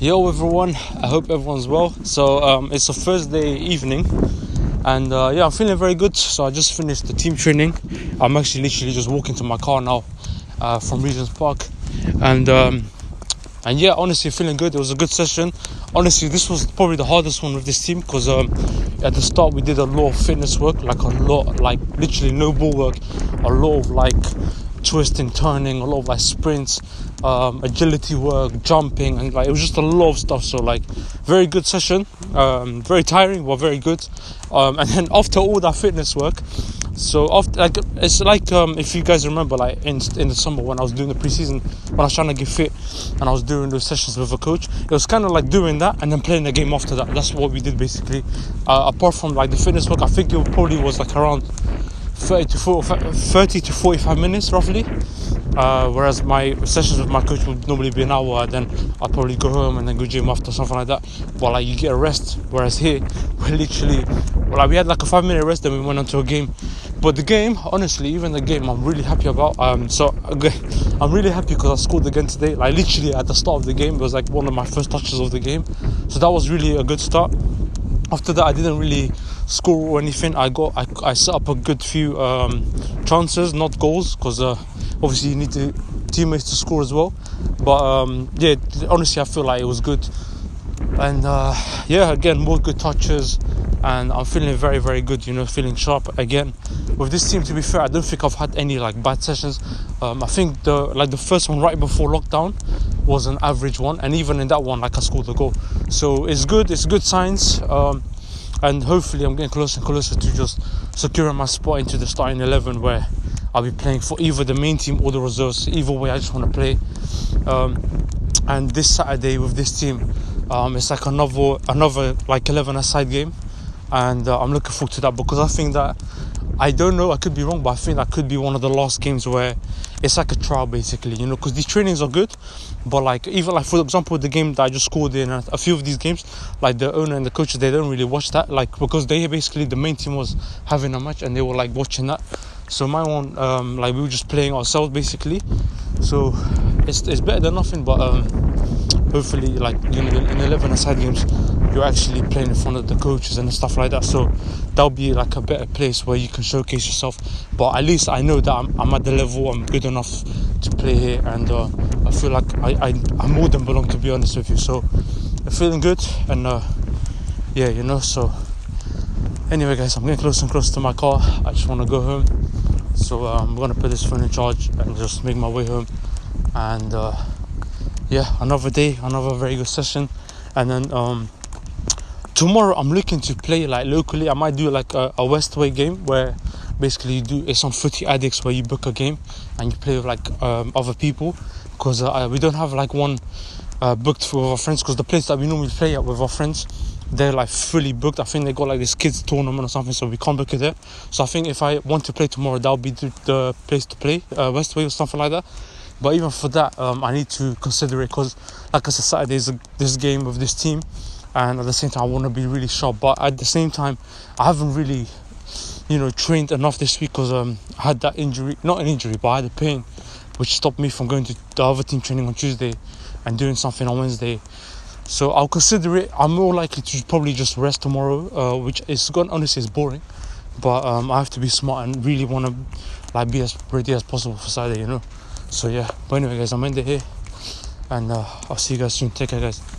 Yo everyone, I hope everyone's well. So um, it's a Thursday evening, and uh, yeah, I'm feeling very good. So I just finished the team training. I'm actually literally just walking to my car now uh, from Regent's Park, and um, and yeah, honestly feeling good. It was a good session. Honestly, this was probably the hardest one with this team because um, at the start we did a lot of fitness work, like a lot, like literally no ball work, a lot of like twisting, turning, a lot of like sprints, um, agility work, jumping, and like it was just a lot of stuff. So like, very good session, um, very tiring, but very good. Um, and then after all that fitness work, so after like it's like um, if you guys remember like in in the summer when I was doing the preseason when I was trying to get fit and I was doing those sessions with a coach, it was kind of like doing that and then playing the game after that. That's what we did basically. Uh, apart from like the fitness work, I think it probably was like around 30 to 40, 30 to 45 minutes roughly. Uh, whereas my sessions with my coach would normally be an hour, then I'd probably go home and then go gym after something like that. But like you get a rest. Whereas here, we literally, well, like we had like a five minute rest, then we went on to a game. But the game, honestly, even the game, I'm really happy about. Um, so okay, I'm really happy because I scored again today. Like literally at the start of the game, it was like one of my first touches of the game. So that was really a good start. After that, I didn't really score or anything. I got I, I set up a good few um, chances, not goals, because uh, obviously you need the teammates to score as well. But um, yeah, honestly, I feel like it was good. And uh, yeah, again, more good touches, and I'm feeling very, very good. You know, feeling sharp again. With this team, to be fair, I don't think I've had any like bad sessions. Um, I think the like the first one right before lockdown was an average one, and even in that one, like I scored a goal. So it's good. It's good signs. Um, and hopefully I'm getting closer and closer to just securing my spot into the starting 11 where I'll be playing for either the main team or the reserves. Either way, I just want to play. Um, and this Saturday with this team, um, it's like another another like 11 a side game, and uh, I'm looking forward to that because I think that I don't know, I could be wrong, but I think that could be one of the last games where it's like a trial basically, you know, because these trainings are good, but like even like for example the game that I just scored in a few of these games, like the owner and the coaches they don't really watch that, like because they basically the main team was having a match and they were like watching that. So my one, um, like we were just playing ourselves basically. So it's it's better than nothing, but um, hopefully like you know in 11 aside games you're actually playing in front of the coaches and stuff like that. So that'll be like a better place where you can showcase yourself. But at least I know that I'm, I'm at the level, I'm good enough to play here, and uh, I feel like I, I, I more than belong to be honest with you. So I'm feeling good, and uh, yeah, you know. So anyway, guys, I'm getting close and close to my car. I just want to go home. So uh, I'm gonna put this phone in charge and just make my way home. And uh, yeah, another day, another very good session. And then um, tomorrow I'm looking to play like locally. I might do like a, a Westway game where basically you do it's on Footy Addicts where you book a game and you play with like um, other people because uh, we don't have like one uh, booked with our friends because the place that we normally play at with our friends they're like fully booked. I think they got like this kids tournament or something, so we can't book it there. So I think if I want to play tomorrow, that'll be the, the place to play, uh, Westway or something like that. But even for that, um, I need to consider it because, like I said, Saturday is this game with this team and at the same time I want to be really sharp. But at the same time, I haven't really, you know, trained enough this week because um, I had that injury, not an injury, but I had a pain, which stopped me from going to the other team training on Tuesday and doing something on Wednesday. So I'll consider it. I'm more likely to probably just rest tomorrow, uh, which is going honestly is boring, but um, I have to be smart and really want to like be as ready as possible for Saturday, you know. So yeah. But anyway, guys, I'm in the here, and uh, I'll see you guys soon. Take care, guys.